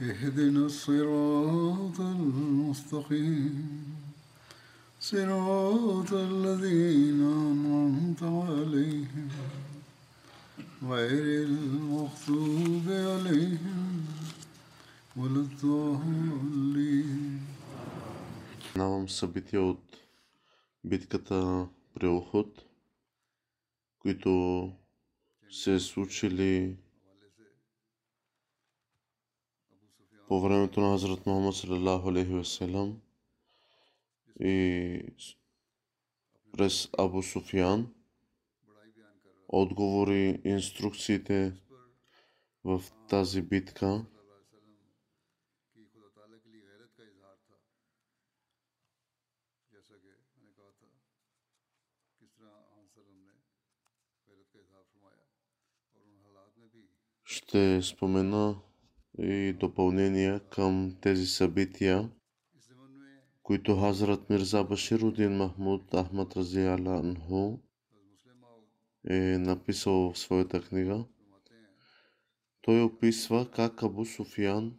اهدنا الصراط المستقيم صراط الذين أنعمت عليهم غير المغضوب عليهم ولا الضالين Знавам събития от битката при Охот, които се е случили по времето на Хазрат Мухаммад салалаху алейхи васелам и през Абу Софиян отговори инструкциите в тази битка. Ще спомена и допълнения към тези събития, които Хазрат Мирза Баширудин Махмуд Ахмад Рази Анху е написал в своята книга. Той описва как Абу Софиян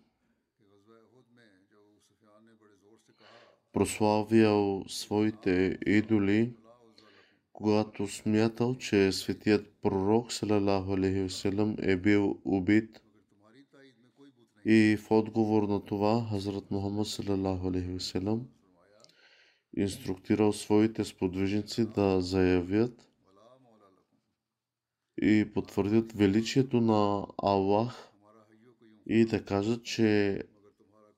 прославял своите идоли, когато смятал, че светият пророк е бил убит – и в отговор на това, Хазрат Мухаммад саллаху инструктирал своите сподвижници да заявят и потвърдят величието на Аллах и да кажат, че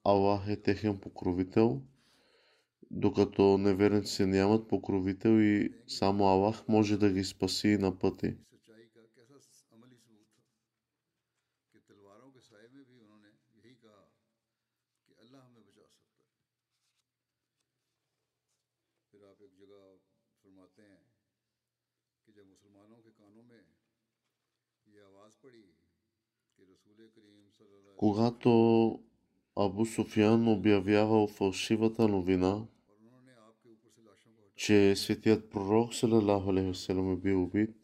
Аллах е техен покровител, докато неверници нямат покровител и само Аллах може да ги спаси на пъти. Когато Абу Софиян обявявал фалшивата новина, че светият пророк Салалаху Алейхиселам е бил убит,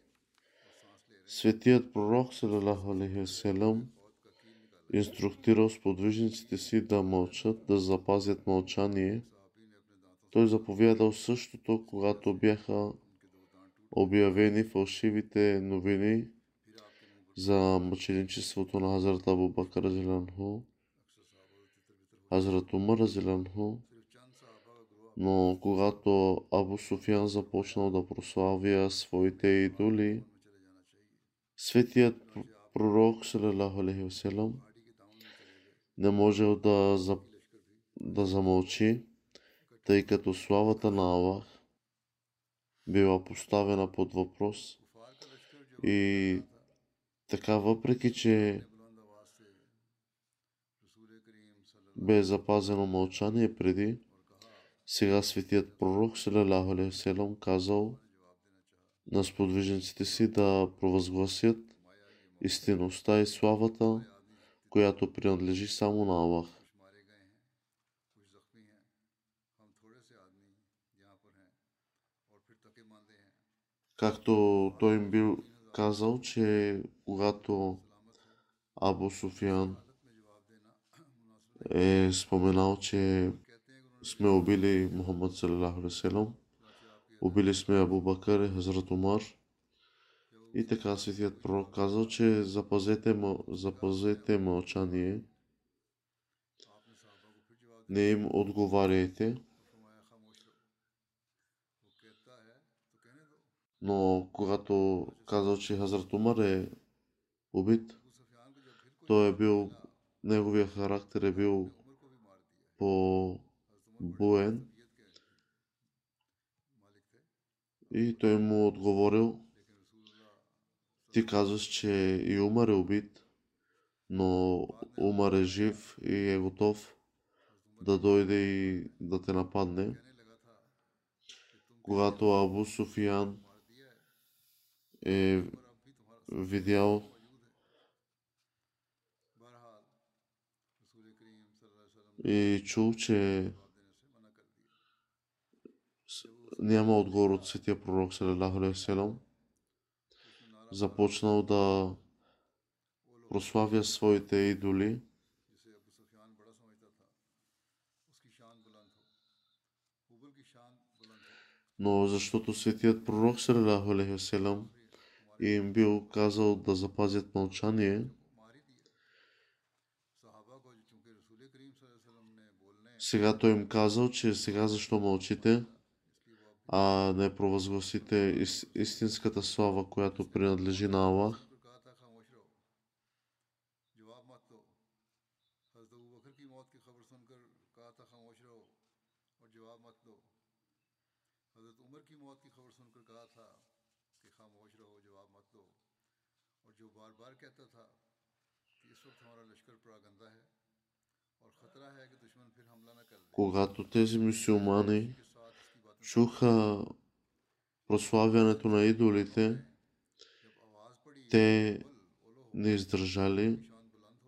светият пророк Салалаху Алейхиселам инструктирал сподвижниците си да мълчат, да запазят мълчание. Той заповядал същото, когато бяха обявени фалшивите новини за мъченичеството на Хазрат Абу Бакър Зелянху, Хазрат Умар Зелянху, но когато Абу Суфян започнал да прославя своите идоли, светият пророк وسلم, не можел да, за, да замълчи, тъй като славата на Аллах била поставена под въпрос и така, въпреки че бе запазено мълчание преди, сега светият пророк Салалаху Селам казал на сподвижниците си да провъзгласят истинността и славата, която принадлежи само на Аллах. Както той им бил казал, че когато Абу Суфиян е споменал, че сме убили Мухаммад Салалаху убили сме Абу Бакар и Хазрат Умар. И така светият пророк казал, че запазете, запазете мълчание, не им отговаряйте. Но когато казал, че Хазрат Умар е убит, той е бил, неговия характер е бил по-буен. И той му отговорил, ти казваш, че и Умар е убит, но Умар е жив и е готов да дойде и да те нападне. Когато Абу Софиян е видял и чул, че няма отговор от светия пророк Салалаху започнал да прославя своите идоли. Но защото светият пророк Салалаху и им бил казал да запазят мълчание. Сега той им казал, че сега защо мълчите, а не провъзгласите истинската слава, която принадлежи на Аллах. Когато тези мусулмани чуха прославянето на идолите, те не издържали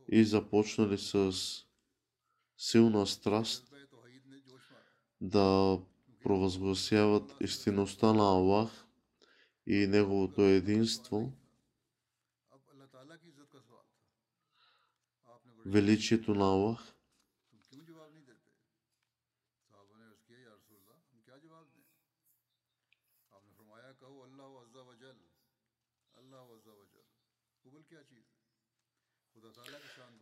и започнали с силна страст да провъзгласяват истинността на Аллах и Неговото единство. величието на Аллах?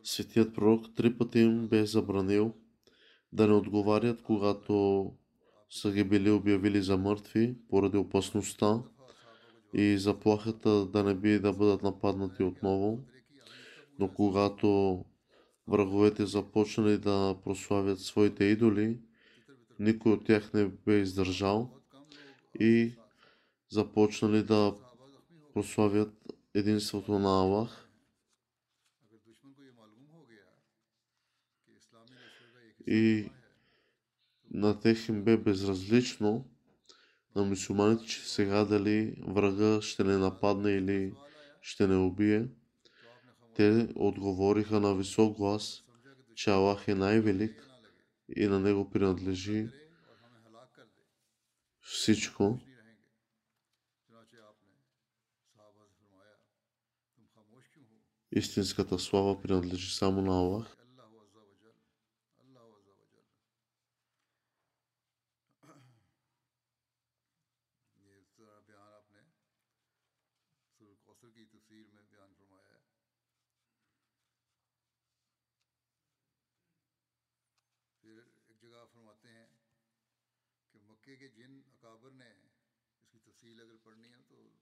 Светият пророк три пъти им бе забранил да не отговарят, когато са ги били обявили за мъртви поради опасността и заплахата да не би да бъдат нападнати отново. Но когато враговете започнали да прославят своите идоли, никой от тях не бе издържал и започнали да прославят единството на Аллах. И на тех им бе безразлично на мусулманите, че сега дали врага ще не нападне или ще не убие. Те отговориха на висок глас, че Аллах е най-велик и на него принадлежи всичко. Истинската слава принадлежи само на Аллах. कि मक्के के जिन अकाबर ने इसकी तफसील अगर पढ़नी है तो उस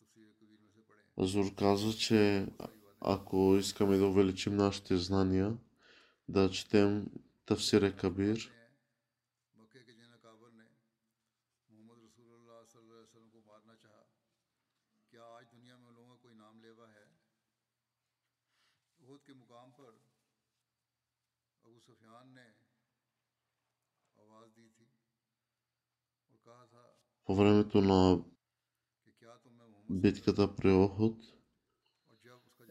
तफसीर कबीर में से पढ़ें Азур казва, че ако искаме да увеличим нашите знания, да четем Тавсире Кабир. по времето на битката при Охот,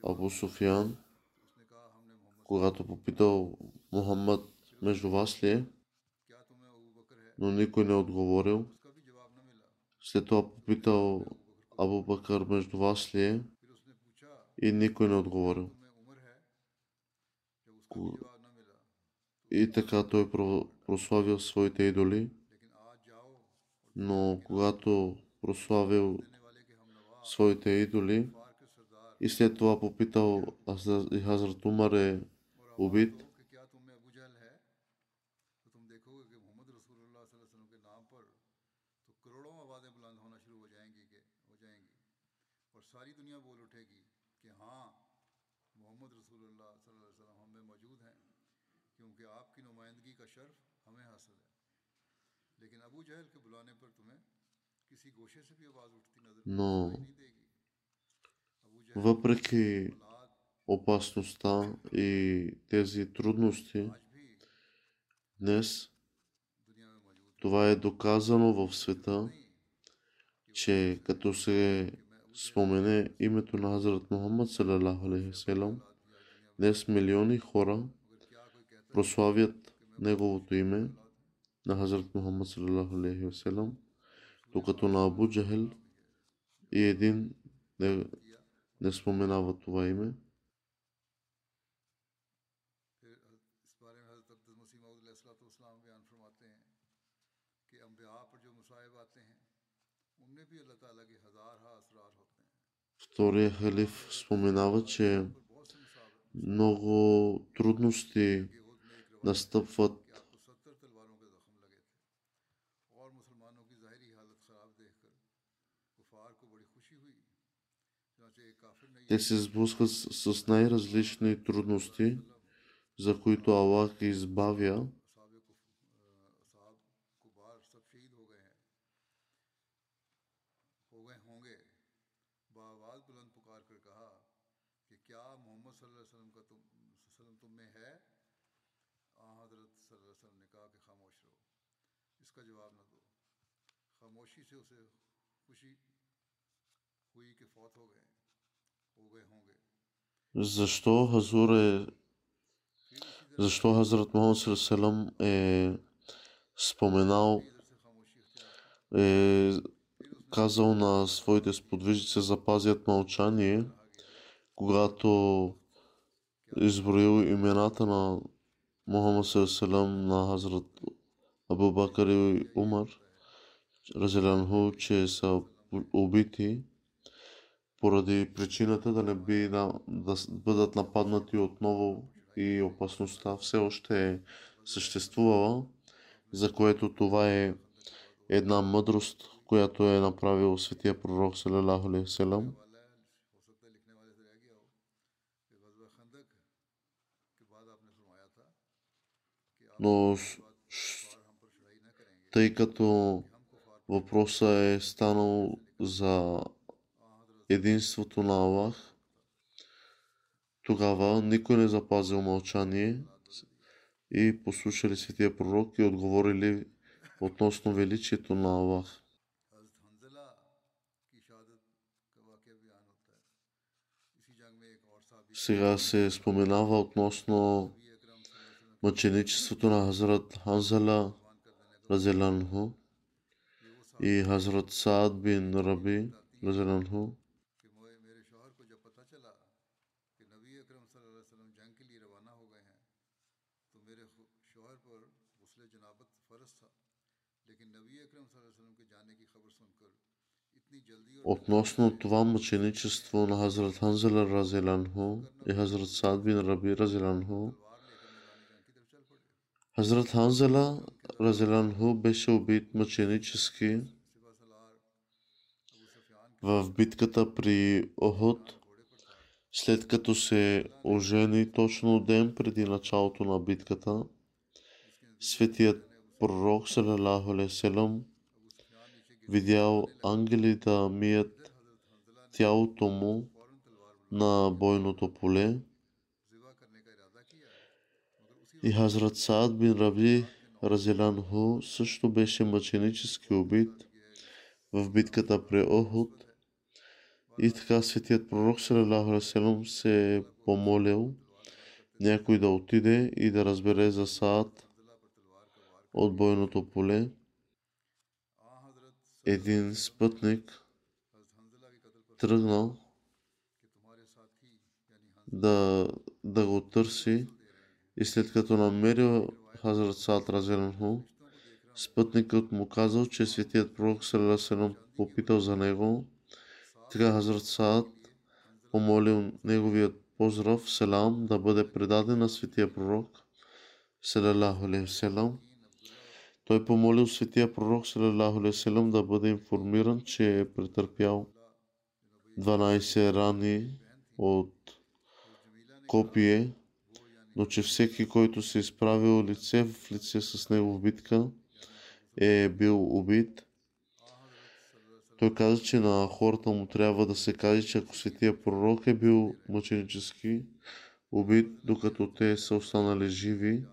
Абу Софиян, когато попитал Мухаммад между вас ли е, но никой не е отговорил. След това попитал Абу Бакър между вас ли е и никой не е отговорил. И така той прославил своите идоли но когато прославил своите идоли и след това попитал Хазрат Умар е убит, Но въпреки опасността и тези трудности, днес това е доказано в света, че като се спомене името на Азрат Мухаммад, днес милиони хора прославят Неговото име da Hazreti Muhammed sallallahu aleyhi ve sellem докато на Абу Джахел и един не, не споменава това име. Втория халиф споменава, че много трудности настъпват Те се сблъскват с, с най-различни трудности, за които Аллах ги избавя. خوشی سے اسے خوشی ہوئی کہ فوت ہو گئے защо Хазур е защо Хазрат Мухаммад Салам е споменал, е казал на своите сподвижници запазят мълчание, когато е изброил имената на Мухаммад Салам на Хазрат Абу Бакар и Умар, разелянху, че са убити поради причината да не би да, да бъдат нападнати отново и опасността все още е съществувала, за което това е една мъдрост, която е направил светия пророк Салалаху Алейхиселам. Но тъй като въпросът е станал за единството на Аллах, тогава никой не запазил мълчание и послушали Светия Пророк и отговорили относно величието на Аллах. Сега се споменава относно мъченичеството на Хазрат Ханзала Разеланху и Хазрат Саад бин Раби Разеланху. относно това мъченичество на Хазрат Ханзел Разеланху и Хазрат Сад бин Раби Разеланху. Хазрат Ханзела Разеланху беше убит мъченически в битката при Охот, след като се ожени точно ден преди началото на битката. Светият пророк Салалаху Алейхи видял ангели да мият тялото му на бойното поле. И Хазрат Саад бин Раби Разелян Ху също беше мъченически убит в битката при Охот. И така светият пророк Салалаху се е помолил някой да отиде и да разбере за Саад от бойното поле един спътник тръгнал да, да го търси и след като намерил Хазрат Саад Разернху, спътникът му казал, че светият пророк Саласелом попитал за него. Така Хазрат Саад помолил неговият поздрав, селам, да бъде предаден на светия пророк. Салалаху алейхи той помолил светия пророк селем да бъде информиран, че е претърпял 12 рани от копие, но че всеки, който се е изправил лице в лице с него в битка, е бил убит. Той каза, че на хората му трябва да се каже, че ако светия пророк е бил мъченически убит, докато те са останали живи,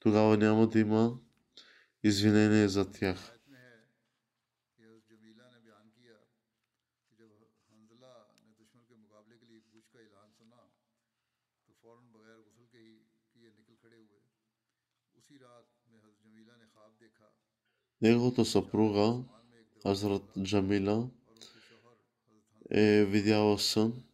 тогава няма да има извинение за тях. Неговата съпруга, Азрат Джамила, е видяла сън,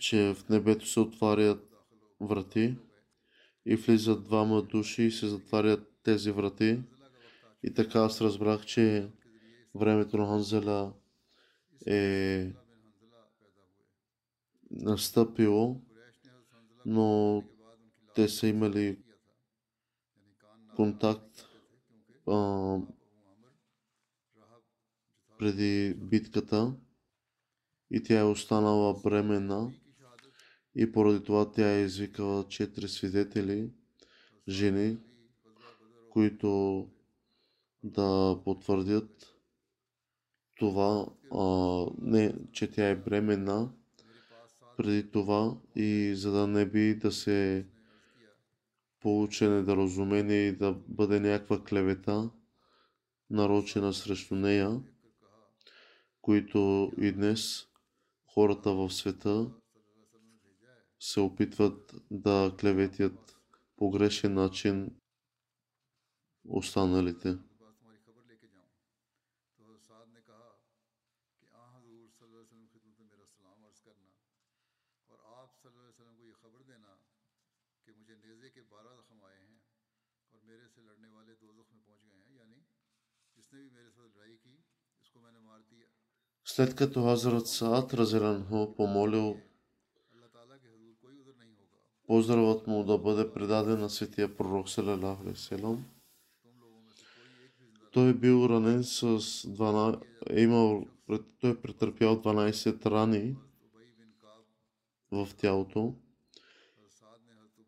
че в небето се отварят врати и влизат двама души и се затварят тези врати. И така аз разбрах, че времето на Ханзела е настъпило, но те са имали контакт а, преди битката и тя е останала бременна и поради това тя е извикала четири свидетели, жени, които да потвърдят това, а, не, че тя е бременна преди това и за да не би да се получи недоразумение и да бъде някаква клевета, нарочена срещу нея, които и днес хората в света се опитват да клеветят по грешен начин останалите. След като Хазрат Саад Разеранху помолил поздравът му да бъде предаден на светия пророк Салалаху Селам, той е бил ранен с 12, е имал, той е претърпял 12 рани в тялото,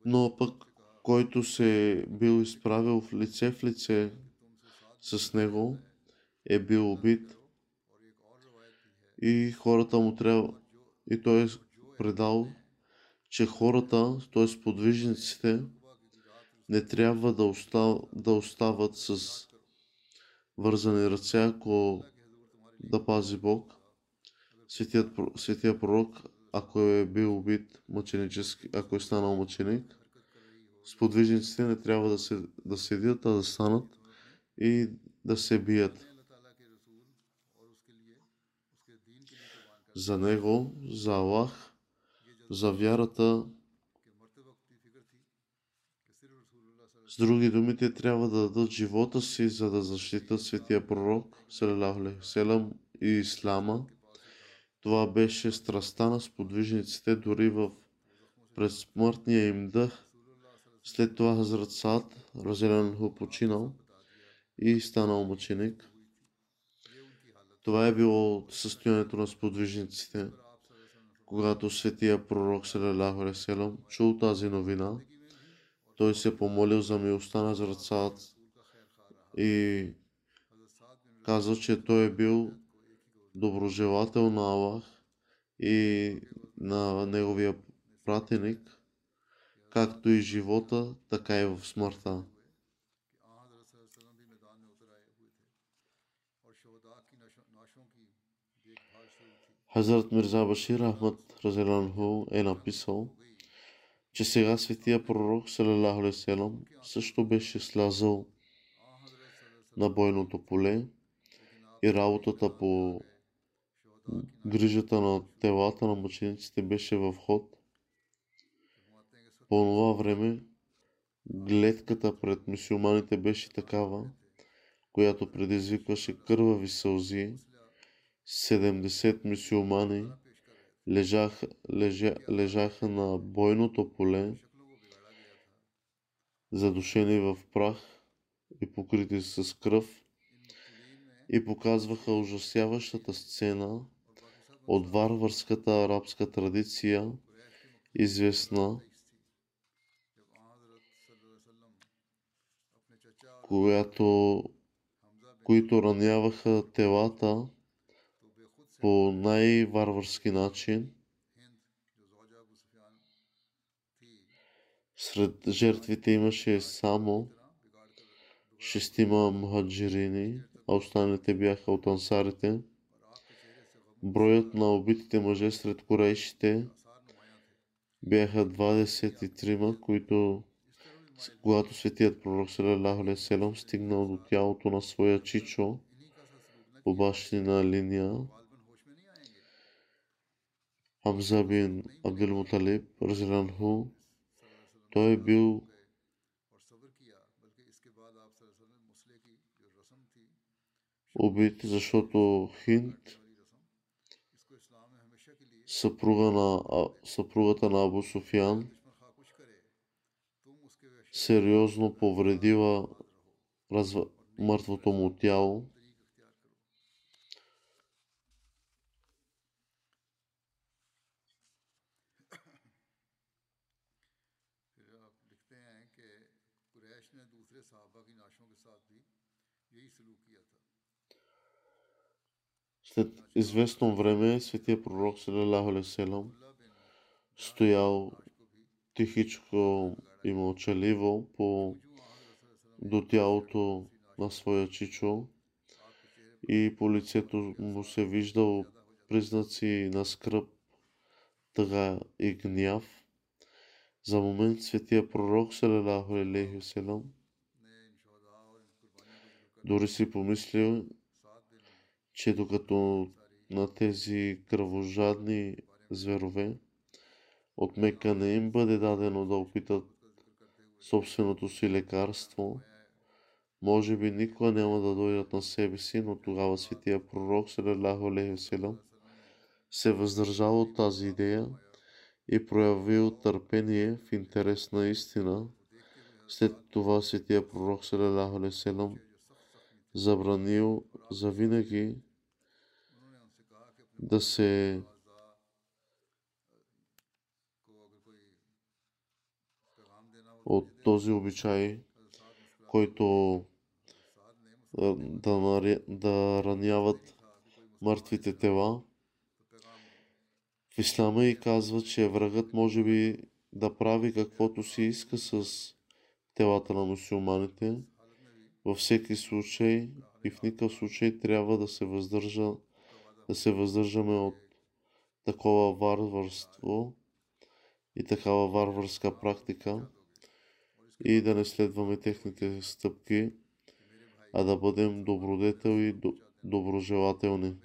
но пък който се е бил изправил в лице в лице с него, е бил убит и хората му трябва и той е предал, че хората, т.е. подвижниците, не трябва да, остав, да остават с вързани ръце, ако да пази Бог. Светият, светия пророк, ако е бил убит мъченически, ако е станал мъченик, сподвижниците не трябва да, се, да седят, а да станат и да се бият. за него, за Аллах, за вярата. С други думи, те трябва да дадат живота си, за да защитат светия пророк, селам и Ислама. Това беше страста на сподвижниците дори в предсмъртния им дъх. След това Хазрат Саад, разделен починал и станал мъченик. Това е било състоянието на сподвижниците. Когато светия пророк, салалаху алейхи селам, чул тази новина, той се помолил за милостта на Саад и каза, че той е бил доброжелател на Аллах и на неговия пратеник, както и живота, така и в смъртта. Хазрат Мирза Башир Ахмад Разеланху е написал, че сега светия пророк Салалаху Селам също беше слязал на бойното поле и работата по грижата на телата на мъчениците беше в ход. По това време гледката пред мусулманите беше такава, която предизвикваше кървави сълзи 70 мусулмани лежах, лежа, лежаха на бойното поле, задушени в прах и покрити с кръв и показваха ужасяващата сцена от варварската арабска традиция, известна, която, които раняваха телата по най-варварски начин Сред жертвите имаше само шестима мухаджирини, а останалите бяха от ансарите. Броят на убитите мъже сред корейшите бяха 23, които когато светият пророк Салалаху Селам стигнал до тялото на своя чичо по бащина линия, Абза бин Абдул Муталиб, Разранху, той бил убит, защото Хинд, съпруга на, съпругата на Абу Софиян, сериозно повредила разв... мъртвото му тяло. известно време светия пророк Селам стоял тихичко и мълчаливо по, до тялото на своя чичо и по лицето му се виждал признаци на скръп, тъга и гняв. За момент светия пророк Салалаху Алейхи дори си помислил, че докато на тези кръвожадни зверове, от Мека не им бъде дадено да опитат собственото си лекарство, може би никога няма да дойдат на себе си, но тогава светия пророк Салалаху Алейхиселам се въздържал от тази идея и проявил търпение в интерес на истина. След това светия пророк Салалаху Алейхиселам забранил завинаги да се от този обичай, който да, да раняват мъртвите тела. В Ислама и казва, че врагът може би да прави каквото си иска с телата на мусулманите. Във всеки случай и в никакъв случай трябва да се въздържа да се въздържаме от такова варварство и такава варварска практика и да не следваме техните стъпки, а да бъдем добродетели и доброжелателни.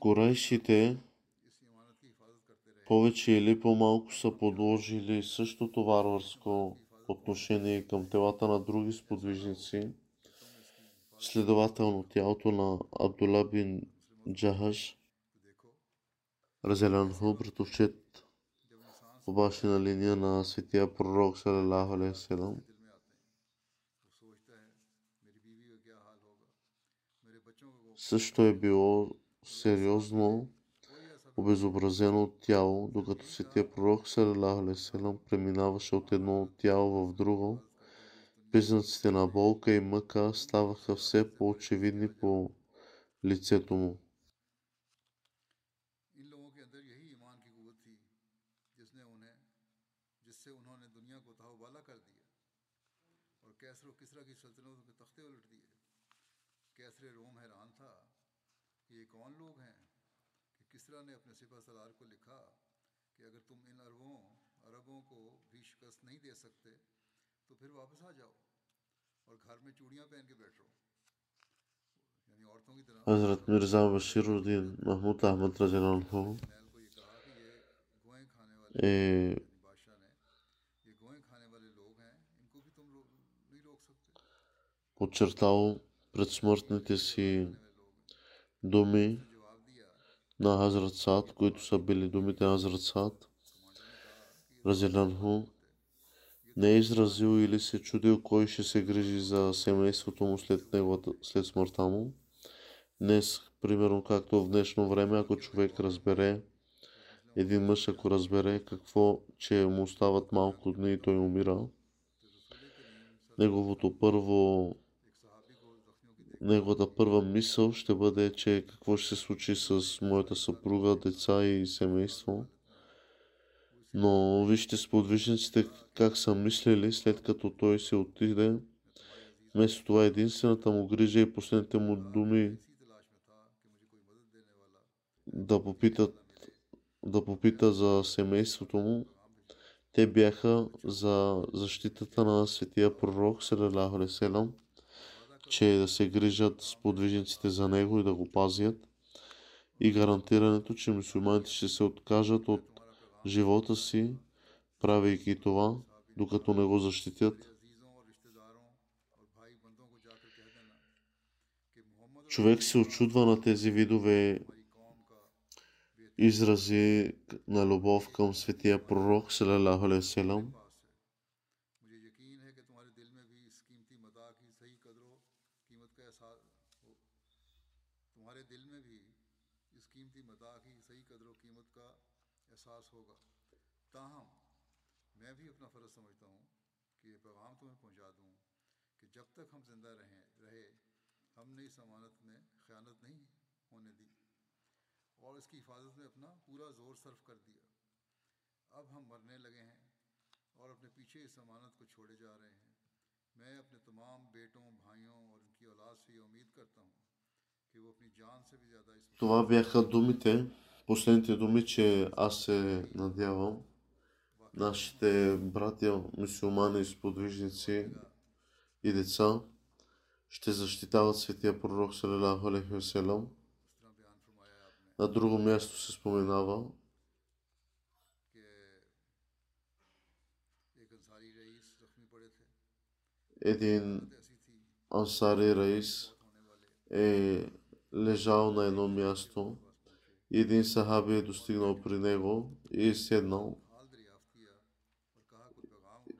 Корайшите повече или по-малко са подложили същото варварско отношение към телата на други сподвижници. Следователно, тялото на Абдула бин Джахаш разелян братовчет обаче на линия на светия пророк салалаху алейхи също е било сериозно обезобразено тяло, докато светия пророк, салям, преминаваше от едно тяло в друго. Признаците на болка и мъка ставаха все по-очевидни по лицето му. ने अपने सिपा सलार को लिखा कि अगर तुम इन अरबों अरबों को भी शिकस्त नहीं दे सकते तो फिर वापस आ जाओ और घर में चूड़ियाँ पहन के बैठो यानी औरतों की तरह Hazrat Mirza Bashiruddin Mahmud Ahmad Rajalanhu nail को ये कहा कि ये गोएं खाने वाले е यानी बादशाह ने ये गोएं खाने वाले लोग हैं इनको भी तुम रो- नहीं रोक सकते подчертал пред смъртните си वाले लोग हैं। думи जवाब दिया на Хазрат Саад, които са били думите на Хазрат Саад, Разиланху, не е изразил или се чудил кой ще се грижи за семейството му след, неговата, след смъртта му. Днес, примерно както в днешно време, ако човек разбере, един мъж ако разбере какво, че му остават малко дни и той умира, неговото първо неговата първа мисъл ще бъде, че какво ще се случи с моята съпруга, деца и семейство. Но вижте сподвижниците как са мислили след като той се отиде. Вместо това единствената му грижа и последните му думи да попитат да попита за семейството му, те бяха за защитата на светия пророк Селалаху Леселам че да се грижат с подвижниците за него и да го пазят, и гарантирането, че мусулманите ще се откажат от живота си, правейки това, докато не го защитят. Човек се очудва на тези видове изрази на любов към светия пророк, салалаху алейхи तक हम जिंदा रहें रहे हमने इस अमानत में ख़यानत नहीं होने दी और इसकी हिफाजत में अपना पूरा ज़ोर सर्फ कर दिया अब हम मरने लगे हैं और अपने पीछे इस अमानत को छोड़े जा रहे हैं मैं अपने तमाम बेटों भाइयों और उनकी औलाद से ये उम्मीद करता हूँ कि वो अपनी जान से भी ज़्यादा इस Това бяха думите, последните думи, че аз се надявам нашите братя, мусулмани, сподвижници и деца ще защитават светия пророк Салалаху Алейхи На друго място се споменава, един ансари Раис е лежал на едно място и един сахаби е достигнал при него и е седнал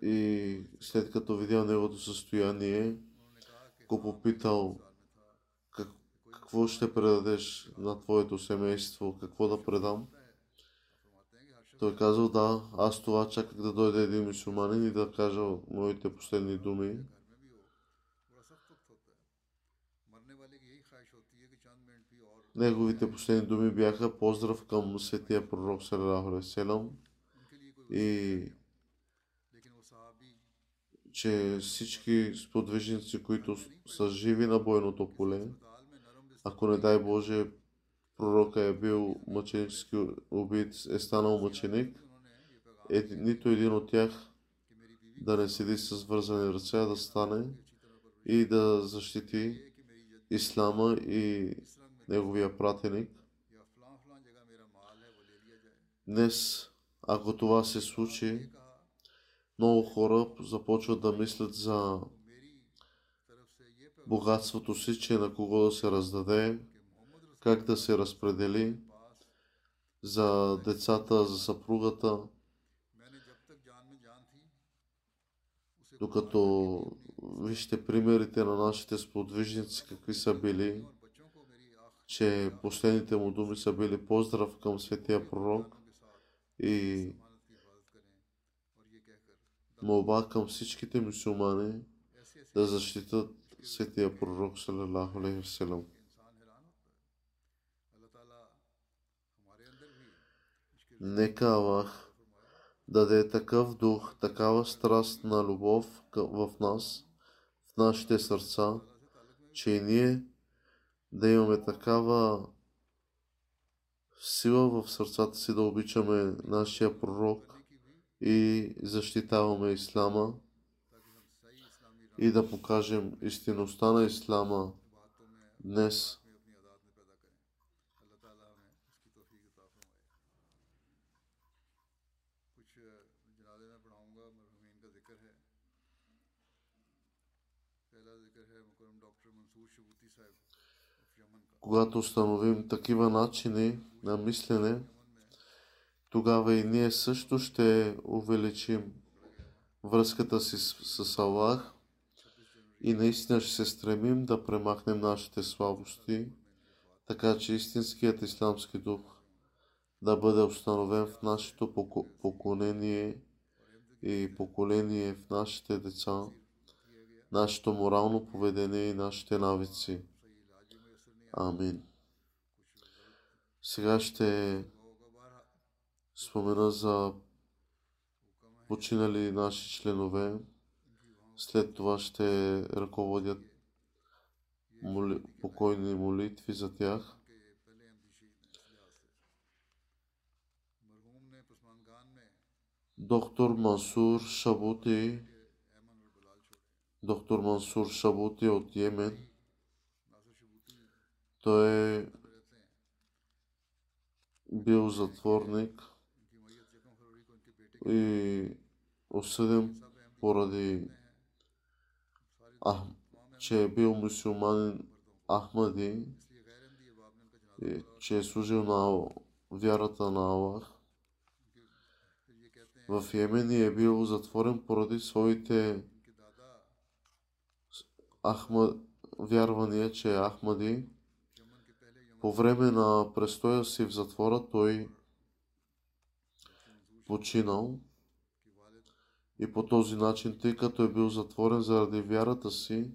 и след като видял неговото състояние, го попитал как, какво ще предадеш на твоето семейство, какво да предам. Той казал, да, аз това чаках да дойде един мусулманин и да кажа моите последни думи. Неговите последни думи бяха поздрав към светия пророк Салалаху и че всички сподвижници, които са живи на бойното поле, ако не дай Боже, пророка е бил мъченически убит, е станал мъченик, е, нито един от тях да не седи с вързани ръце, да стане и да защити Ислама и неговия пратеник. Днес, ако това се случи, много хора започват да мислят за богатството си, че на кого да се раздаде, как да се разпредели за децата, за съпругата. Докато вижте примерите на нашите сподвижници, какви са били, че последните му думи са били поздрав към светия пророк и молба към всичките мусулмани да защитат светия пророк салалаху алейхи вселам. Нека Аллах даде такъв дух, такава страст на любов в нас, в нашите сърца, че и ние да имаме такава сила в сърцата си да обичаме нашия пророк, и защитаваме ислама и да покажем истинността на ислама днес. Когато установим такива начини на мислене, тогава и ние също ще увеличим връзката си с, с Аллах и наистина ще се стремим да премахнем нашите слабости, така че истинският исламски дух да бъде установен в нашето поколение и поколение в нашите деца, нашето морално поведение и нашите навици. Амин. Сега ще спомена за починали наши членове. След това ще ръководят моли, покойни молитви за тях. Доктор Мансур Шабути доктор Мансур Шабути от Йемен. Той е бил затворник и осъден поради а, че е бил мусулманин Ахмади, и, че е служил на вярата на Аллах. В Йемен е бил затворен поради своите Ахмад, вярвания, че е Ахмади. По време на престоя си в затвора той починал. И по този начин, тъй като е бил затворен заради вярата си,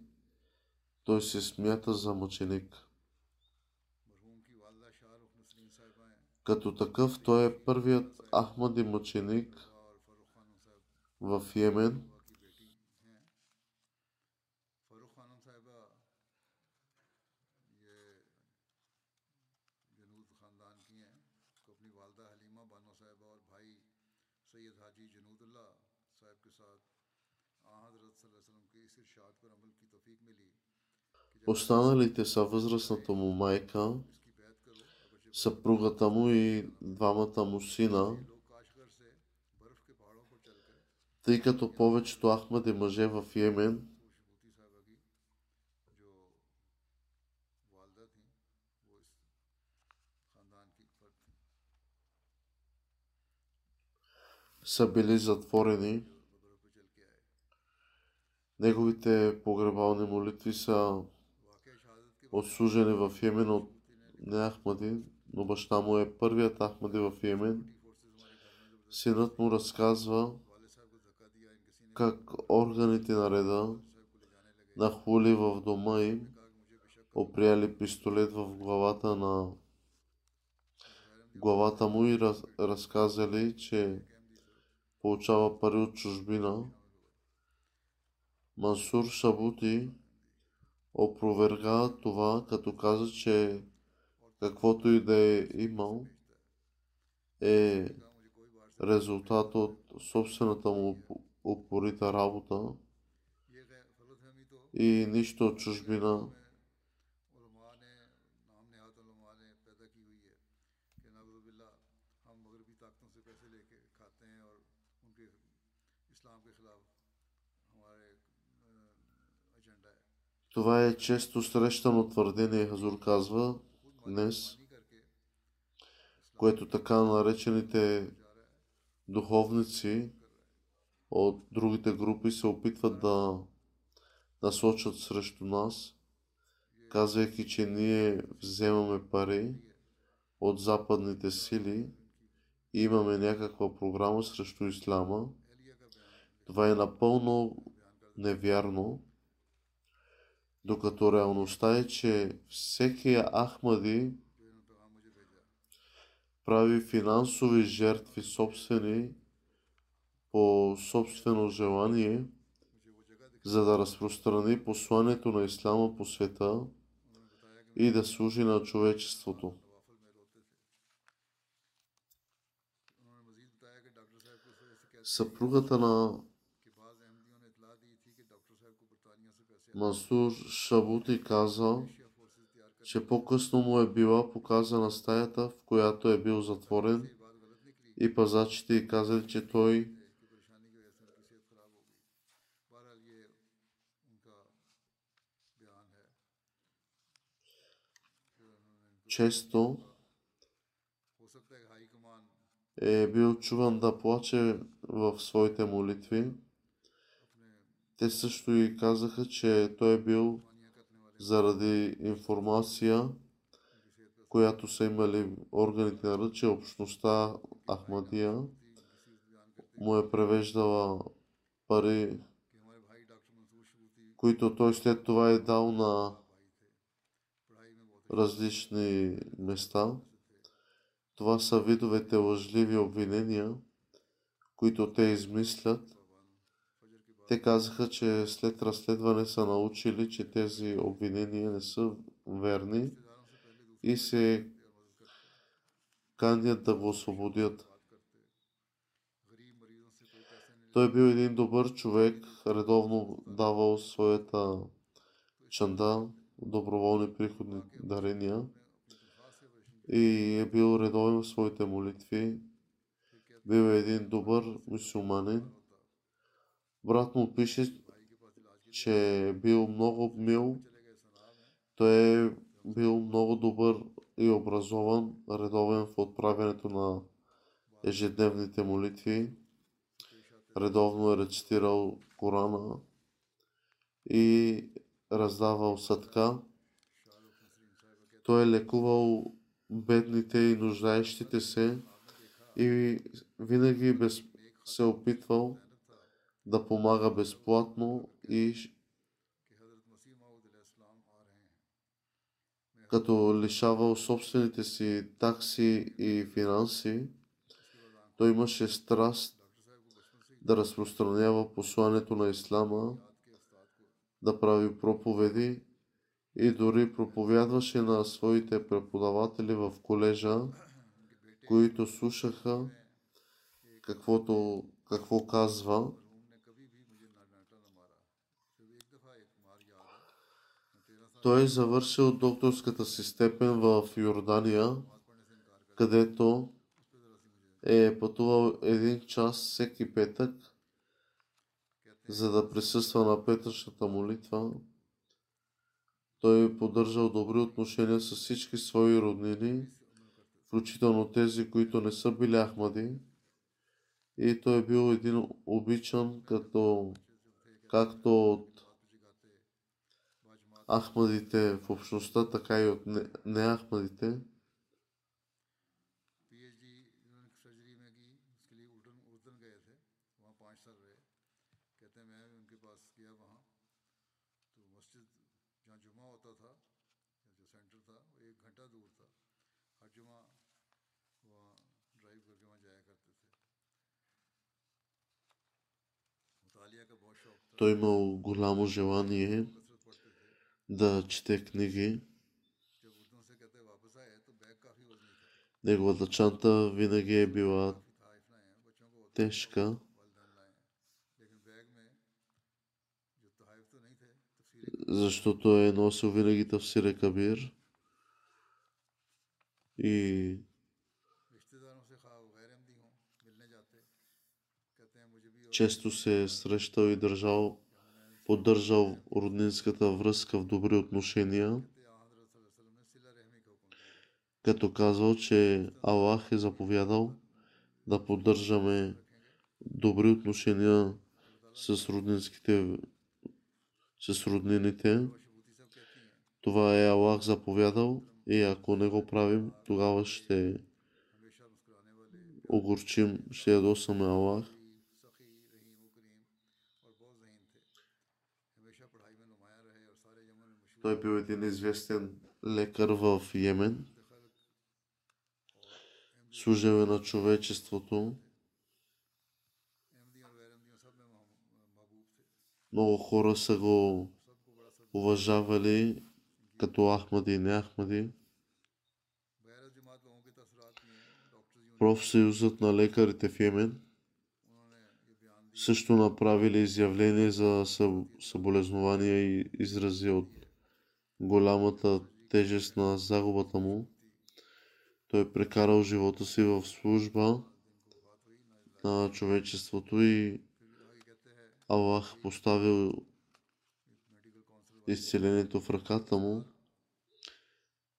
той се смята за мъченик. Като такъв той е първият Ахмади мъченик в Йемен. Останалите са възрастната му майка, съпругата му и двамата му сина, тъй като повечето Ахмади мъже в Йемен са били затворени. Неговите погребални молитви са отслужени в Йемен от не Ахмади, но баща му е първият Ахмади в Йемен. Синът му разказва как органите на реда нахули в дома им, оприяли пистолет в главата на главата му и раз, разказали, че получава пари от чужбина. Мансур Шабути опроверга това, като каза, че каквото и да е имал, е резултат от собствената му упорита работа и нищо от чужбина. Това е често срещано твърдение, Хазур казва днес, което така наречените духовници от другите групи се опитват да насочат срещу нас, казвайки, че ние вземаме пари от западните сили и имаме някаква програма срещу ислама. Това е напълно невярно докато реалността е, че всеки Ахмади прави финансови жертви собствени по собствено желание, за да разпространи посланието на Ислама по света и да служи на човечеството. Съпругата на Мансур Шабути каза, че по-късно му е била показана стаята, в която е бил затворен и пазачите й казали, че той често е бил чуван да плаче в своите молитви. Те също и казаха, че той е бил заради информация, която са имали органите на ръче, общността Ахмадия му е превеждала пари, които той след това е дал на различни места. Това са видовете лъжливи обвинения, които те измислят. Те казаха, че след разследване са научили, че тези обвинения не са верни и се канят да го освободят. Той бил един добър човек, редовно давал своята чанда, доброволни приходни дарения и е бил редовен в своите молитви. Бил е един добър мусулманин. Брат му пише, че е бил много мил. Той е бил много добър и образован, редовен в отправянето на ежедневните молитви. Редовно е рецитирал Корана и раздавал съдка. Той е лекувал бедните и нуждаещите се и винаги без, се опитвал да помага безплатно и като лишавал собствените си такси и финанси, той имаше страст да разпространява посланието на Ислама да прави проповеди и дори проповядваше на своите преподаватели в колежа, които слушаха каквото, какво казва. Той е завършил докторската си степен в Йордания, където е пътувал един час всеки петък за да присъства на петъчната молитва. Той е поддържал добри отношения с всички свои роднини, включително тези, които не са били Ахмади. И той е бил един обичан като, както от Ахмадите в общността, така и от неахмадите. Той имал голямо желание да чете книги. Неговата чанта винаги е била тежка. Защото е носил винаги тавсире кабир. И често се е срещал и държал, поддържал роднинската връзка в добри отношения, като казал, че Аллах е заповядал да поддържаме добри отношения с роднинските с роднините. Това е Аллах заповядал и ако не го правим, тогава ще огорчим, ще ядосаме Аллах. Той бил един известен лекар в Йемен, служил е на човечеството. Много хора са го уважавали като Ахмади и не Ахмади. Профсъюзът на лекарите в Йемен също направили изявление за съболезнования и изрази от голямата тежест на загубата му. Той е прекарал живота си в служба на човечеството и Аллах поставил изцелението в ръката му.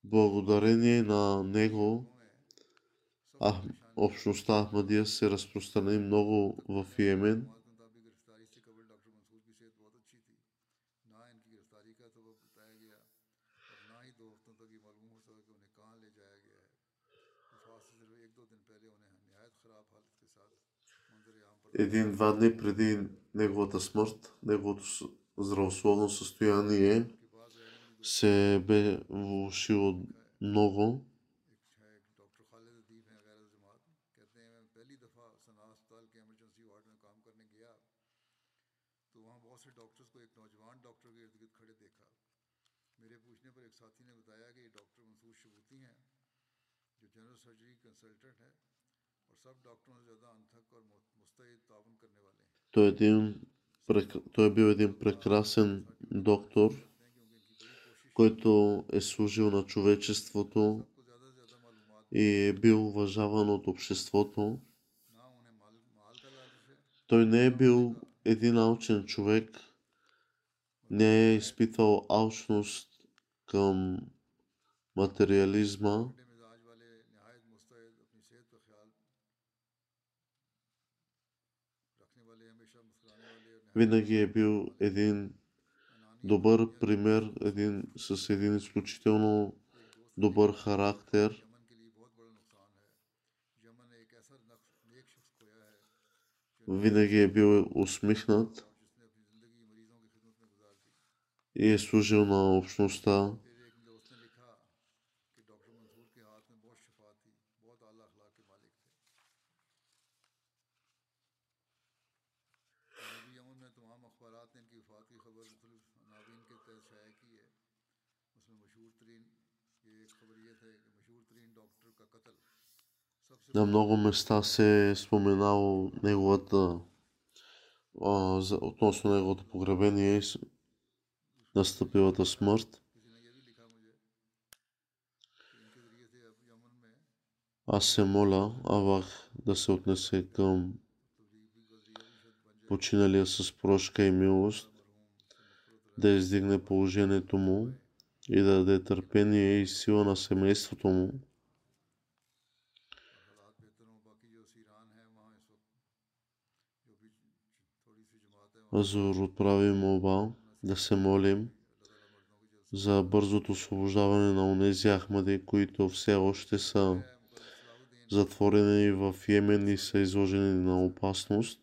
Благодарение на него а, общността Ахмадия се разпространи много в Йемен – कि ये डॉक्टर मंसूर शबूती हैं जो जनरल सर्जरी कंसल्टेंट है और सब डॉक्टरों से ज़्यादा अनथक और той, е един, той е бил един прекрасен доктор, който е служил на човечеството и е бил уважаван от обществото. Той не е бил един алчен човек, не е изпитвал алчност към материализма, винаги е бил един добър пример, един, с един изключително добър характер. Винаги е бил усмихнат и е служил на общността. На много места се е споменало неговата а, относно неговото погребение и настъпилата смърт. Аз се моля Авах да се отнесе към починалия с прошка и милост, да издигне положението му и да даде търпение и сила на семейството му Азур отправи молба да се молим за бързото освобождаване на онези ахмади, които все още са затворени в Йемен и са изложени на опасност.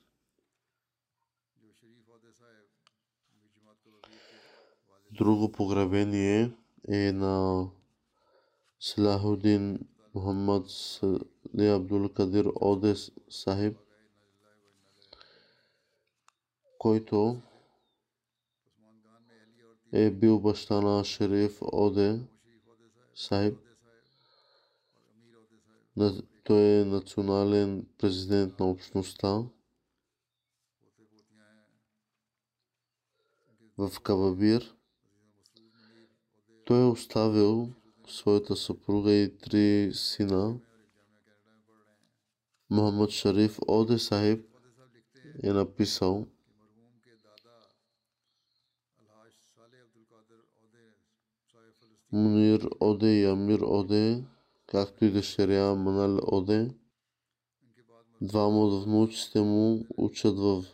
Друго погребение е на Салахудин Мухаммад Абдул Кадир Одес Сахиб, който е бил баща на Шериф Оде Сайб. Той е национален президент на общността. в Кавабир. Той е оставил своята съпруга и три сина. Мохамед Шариф Оде Сахиб е написал – Мунир Оде и Амир Оде, както и дъщеря Манал Оде. Двама от внучите му учат в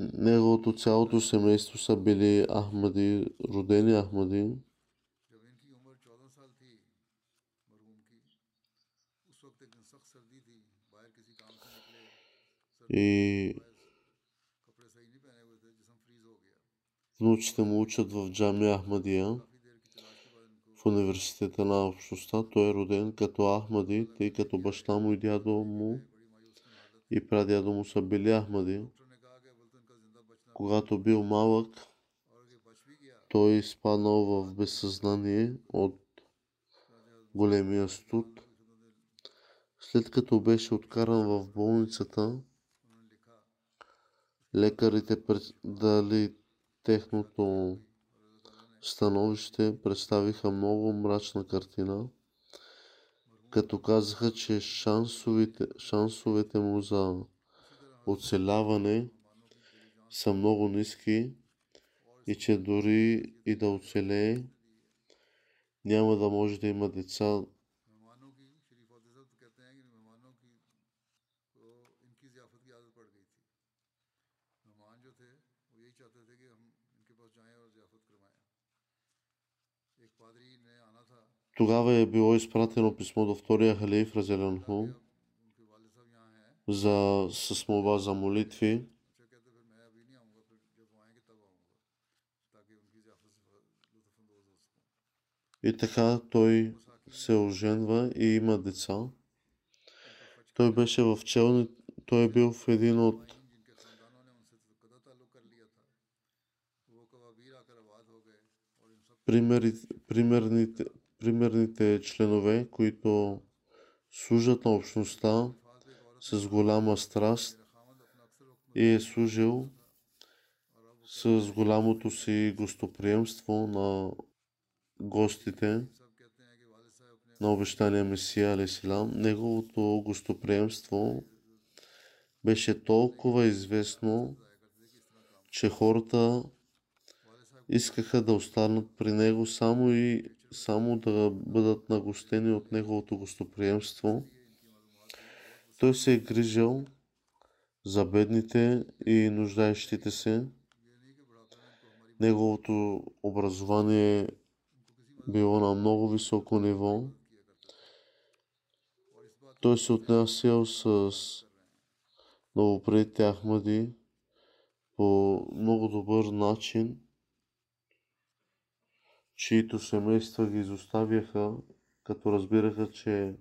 неговото цялото семейство са били Ахмади, родени Ахмади. И внучите му учат в Джами Ахмадия в университета на общността. Той е роден като Ахмади, тъй като баща му и дядо му и прадядо му са били Ахмади. Когато бил малък, той изпаднал в безсъзнание от големия студ. След като беше откаран в болницата, лекарите дали техното становище представиха много мрачна картина, като казаха, че шансовете, шансовете му за оцеляване са много ниски и че дори и да оцелее, няма да може да има деца. Тогава е било изпратено писмо до втория халиф Разелянху за, с молба за молитви. И така той се оженва и има деца. Той беше в челни, той е бил в един от примерите, примерните, примерните членове, които служат на общността с голяма страст и е служил с голямото си гостоприемство на гостите на обещания Месия Алисилам. Неговото гостоприемство беше толкова известно, че хората искаха да останат при него само и само да бъдат нагостени от неговото гостоприемство. Той се е грижал за бедните и нуждаещите се. Неговото образование било на много високо ниво. Той се отнасял с новопредите Ахмади по много добър начин чието семейства ги изоставяха, като разбираха, че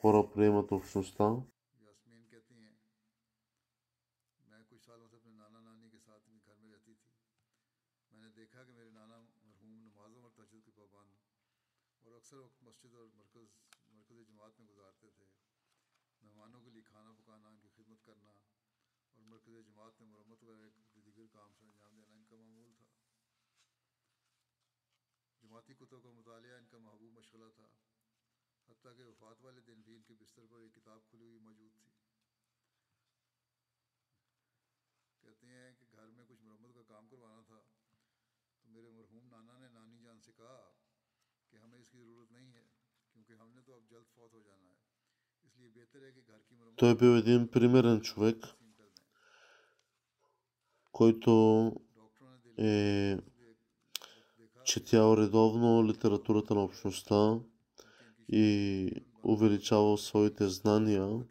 хора приемат общността. Той е бил един примерен човек, който е четял редовно литературата на общността и увеличавал своите знания.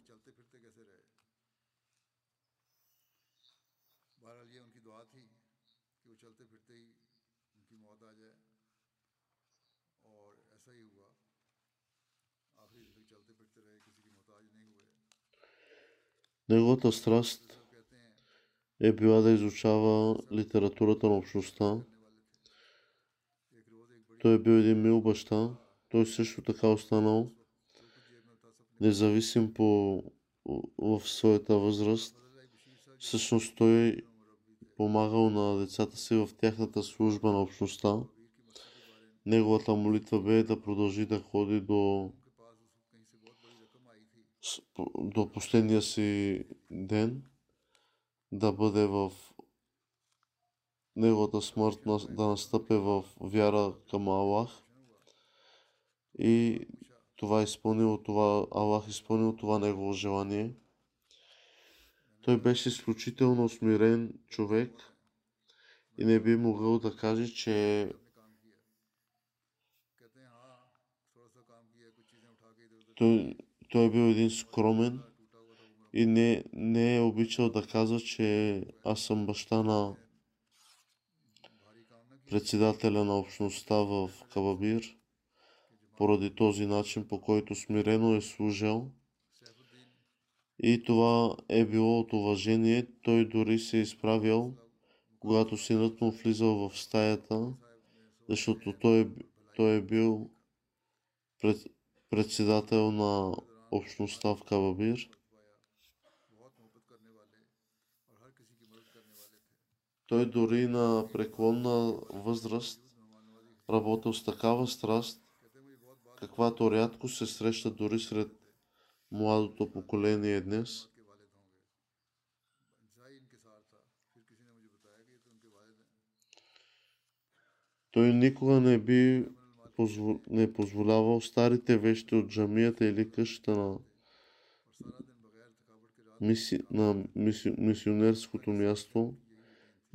Неговата страст е била да изучава литературата на общността. Той е бил един мил баща. Той също така останал независим по, в своята възраст. Всъщност той помагал на децата си в тяхната служба на общността. Неговата молитва бе да продължи да ходи до до последния си ден да бъде в неговата смърт да настъпи в вяра към Аллах и това изпълнило това, Аллах изпълнил това негово желание. Той беше изключително смирен човек и не би могъл да каже, че той той е бил един скромен и не, не е обичал да казва, че аз съм баща на председателя на общността в Кабабир. поради този начин, по който смирено е служил. И това е било от уважение. Той дори се е изправил, когато синът му влизал в стаята, защото той е, той е бил пред, председател на общността в Кабабир. Той дори на преклонна възраст работил с такава страст, каквато рядко се среща дори сред младото поколение днес. Той никога не би не позволявал старите вещи от джамията или къщата на, миси... на миси... мисионерското място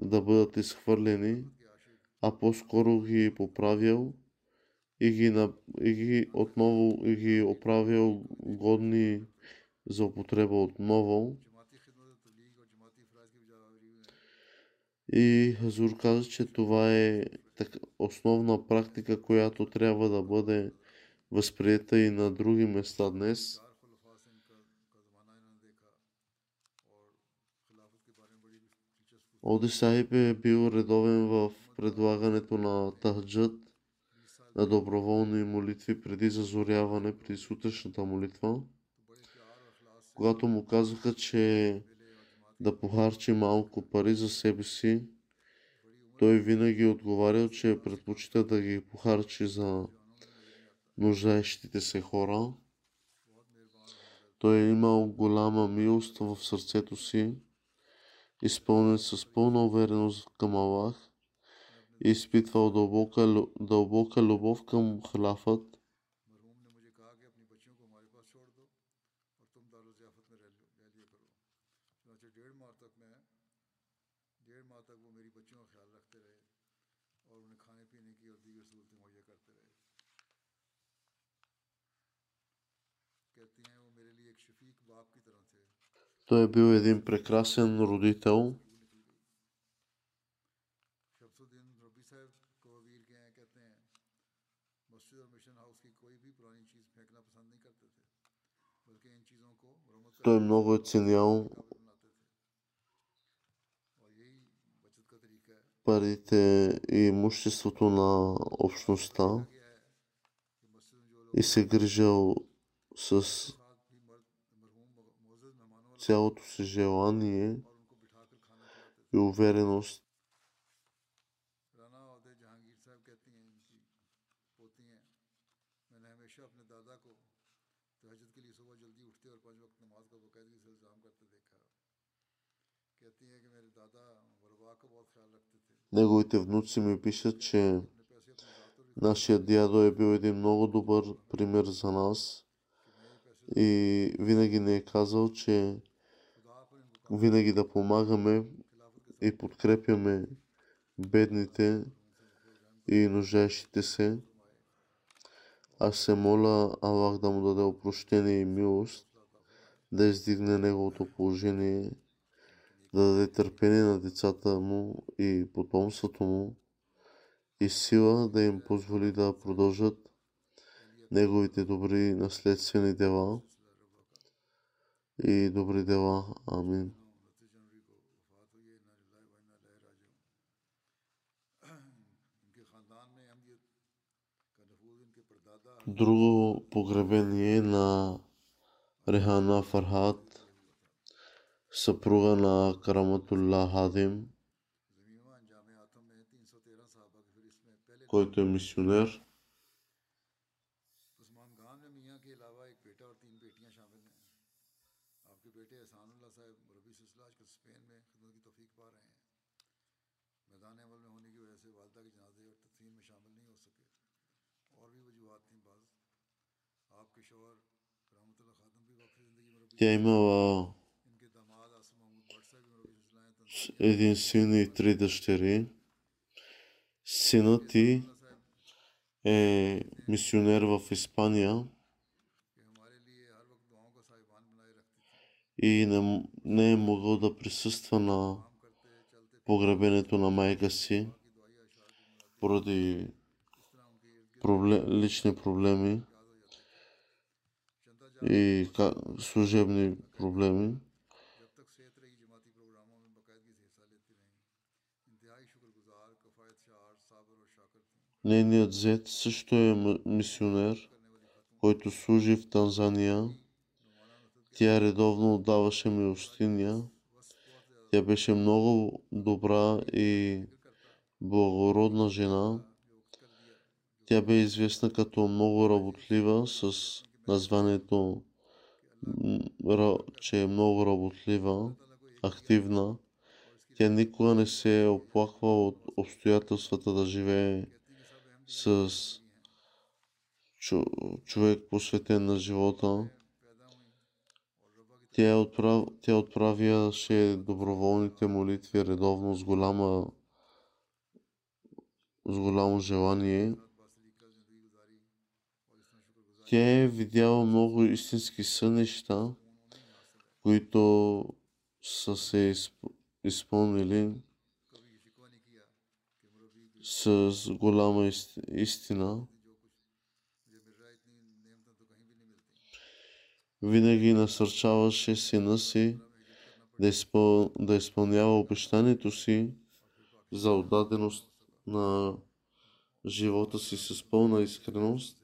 да бъдат изхвърлени, а по-скоро ги поправил и ги, и ги отново и ги оправил годни за употреба отново. И Хазур каза, че това е основна практика, която трябва да бъде възприета и на други места днес. Оди Сахиб е бил редовен в предлагането на тахджът на доброволни молитви преди зазоряване, при сутрешната молитва. Когато му казаха, че да похарчи малко пари за себе си, той винаги отговарял, че предпочита да ги похарчи за нуждаещите се хора. Той е имал голяма милост в сърцето си, изпълнен с пълна увереност към Аллах и изпитвал дълбока, дълбока любов към халафът. Той е бил един прекрасен родител. Той много е ценял парите и имуществото на общността и се грижал с цялото си желание и увереност. Неговите внуци ми пишат, че нашия дядо е бил един много добър пример за нас и винаги не е казал, че винаги да помагаме и подкрепяме бедните и нуждаещите се. Аз се моля Аллах да му даде опрощение и милост, да издигне неговото положение, да даде търпение на децата му и потомството му и сила да им позволи да продължат неговите добри наследствени дела и добри дела. Амин. Друго погребение на Рехана Фархат, съпруга на Караматулла Хадим, който е мисионер. Тя имала един син и три дъщери. Синът ти е мисионер в Испания и не, не е могъл да присъства на погребението на майка си поради проблем, лични проблеми и служебни проблеми. Нейният зет също е мисионер, който служи в Танзания. Тя редовно отдаваше милостиня. Тя беше много добра и благородна жена. Тя бе известна като много работлива с названието, че е много работлива, активна. Тя никога не се е оплаква от обстоятелствата да живее с човек посветен на живота. Тя, отправ... тя отправяше доброволните молитви редовно с голяма с голямо желание. Тя е видяла много истински сънища, които са се изпълнили с голяма истина. Винаги насърчаваше сина си да, изпъл... да изпълнява обещанието си за отдаденост на живота си с пълна искреност.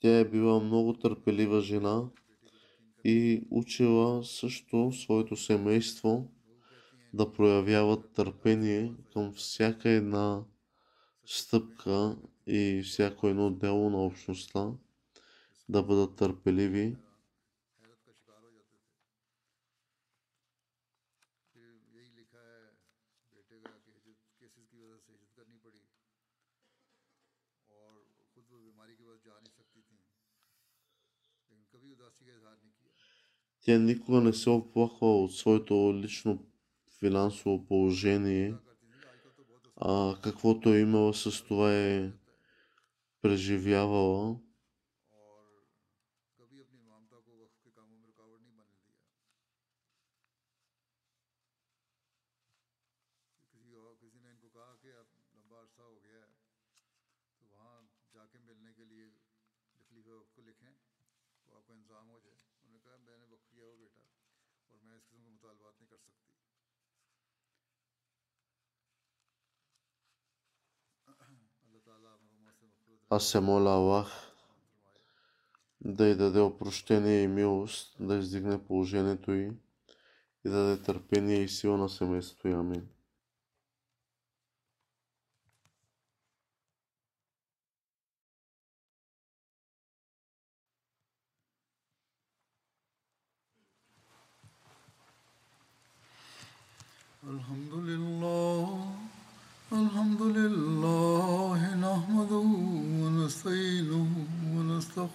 Тя е била много търпелива жена и учила също своето семейство да проявяват търпение към всяка една стъпка и всяко едно дело на общността, да бъдат търпеливи. Тя никога не се оплаква от своето лично финансово положение, а каквото е имала с това е преживявала. Аз се моля Аллах да й даде опрощение и милост, да издигне положението й и да даде търпение и сила на семейството. Амин.